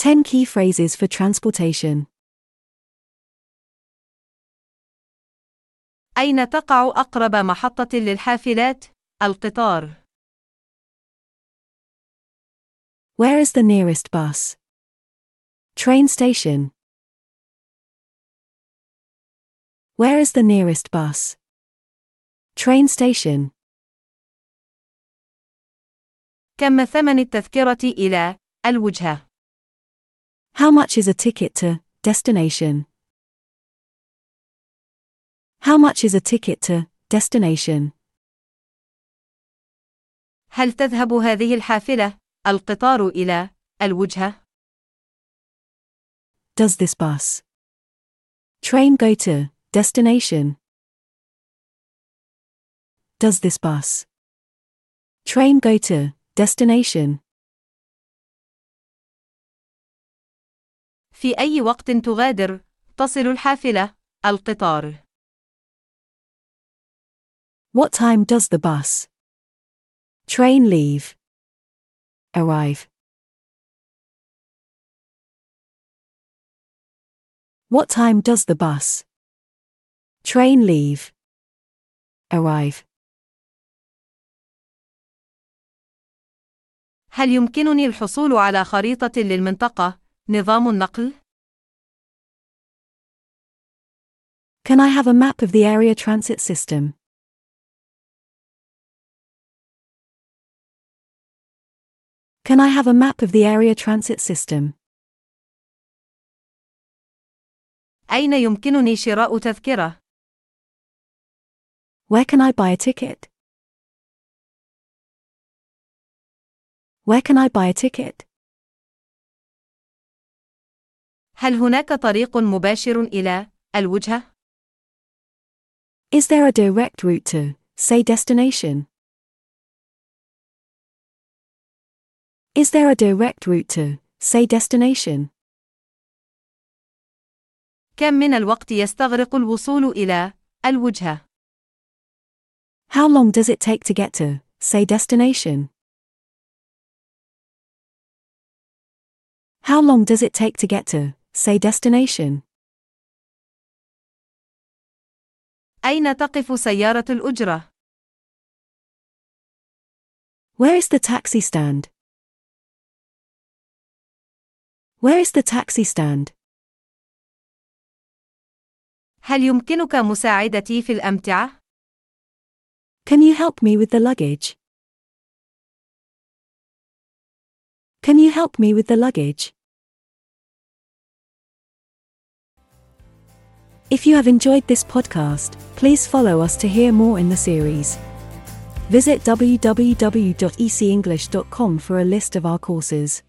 10 key phrases for transportation. أين تقع أقرب محطة للحافلات؟ القطار Where is the nearest bus? Train station. Where is the nearest bus? Train station. كم ثمن التذكرة إلى الوجهة؟ How much is a ticket to destination? How much is a ticket to destination? هل تذهب هذه الحافلة القطار إلى الوجهة؟ Does this bus train go to destination? Does this bus train go to destination? في أي وقت تغادر تصل الحافلة القطار؟ What time does the bus train leave? Arrive. What time does the bus train leave? Arrive. هل يمكنني الحصول على خريطة للمنطقة نظام النقل؟ Can I have a map of the area transit system? Can I have a map of the area transit system? أين يمكنني شراء تذكرة؟ Where can I buy a ticket? Where can I buy a ticket? هل هناك طريق مباشر إلى الوجهة؟ Is there a direct route to, say, destination? Is there a direct route to, say, destination? كم من الوقت يستغرق الوصول إلى الوجهة؟ How long does it take to get to, say, destination? How long does it take to get to, say, destination? أين تقف سيارة الأجرة؟ Where is the taxi stand? Where is the taxi stand? هل يمكنك مساعدتي في الأمتعة؟ Can you help me with the luggage? Can you help me with the luggage? If you have enjoyed this podcast, please follow us to hear more in the series. Visit www.ecenglish.com for a list of our courses.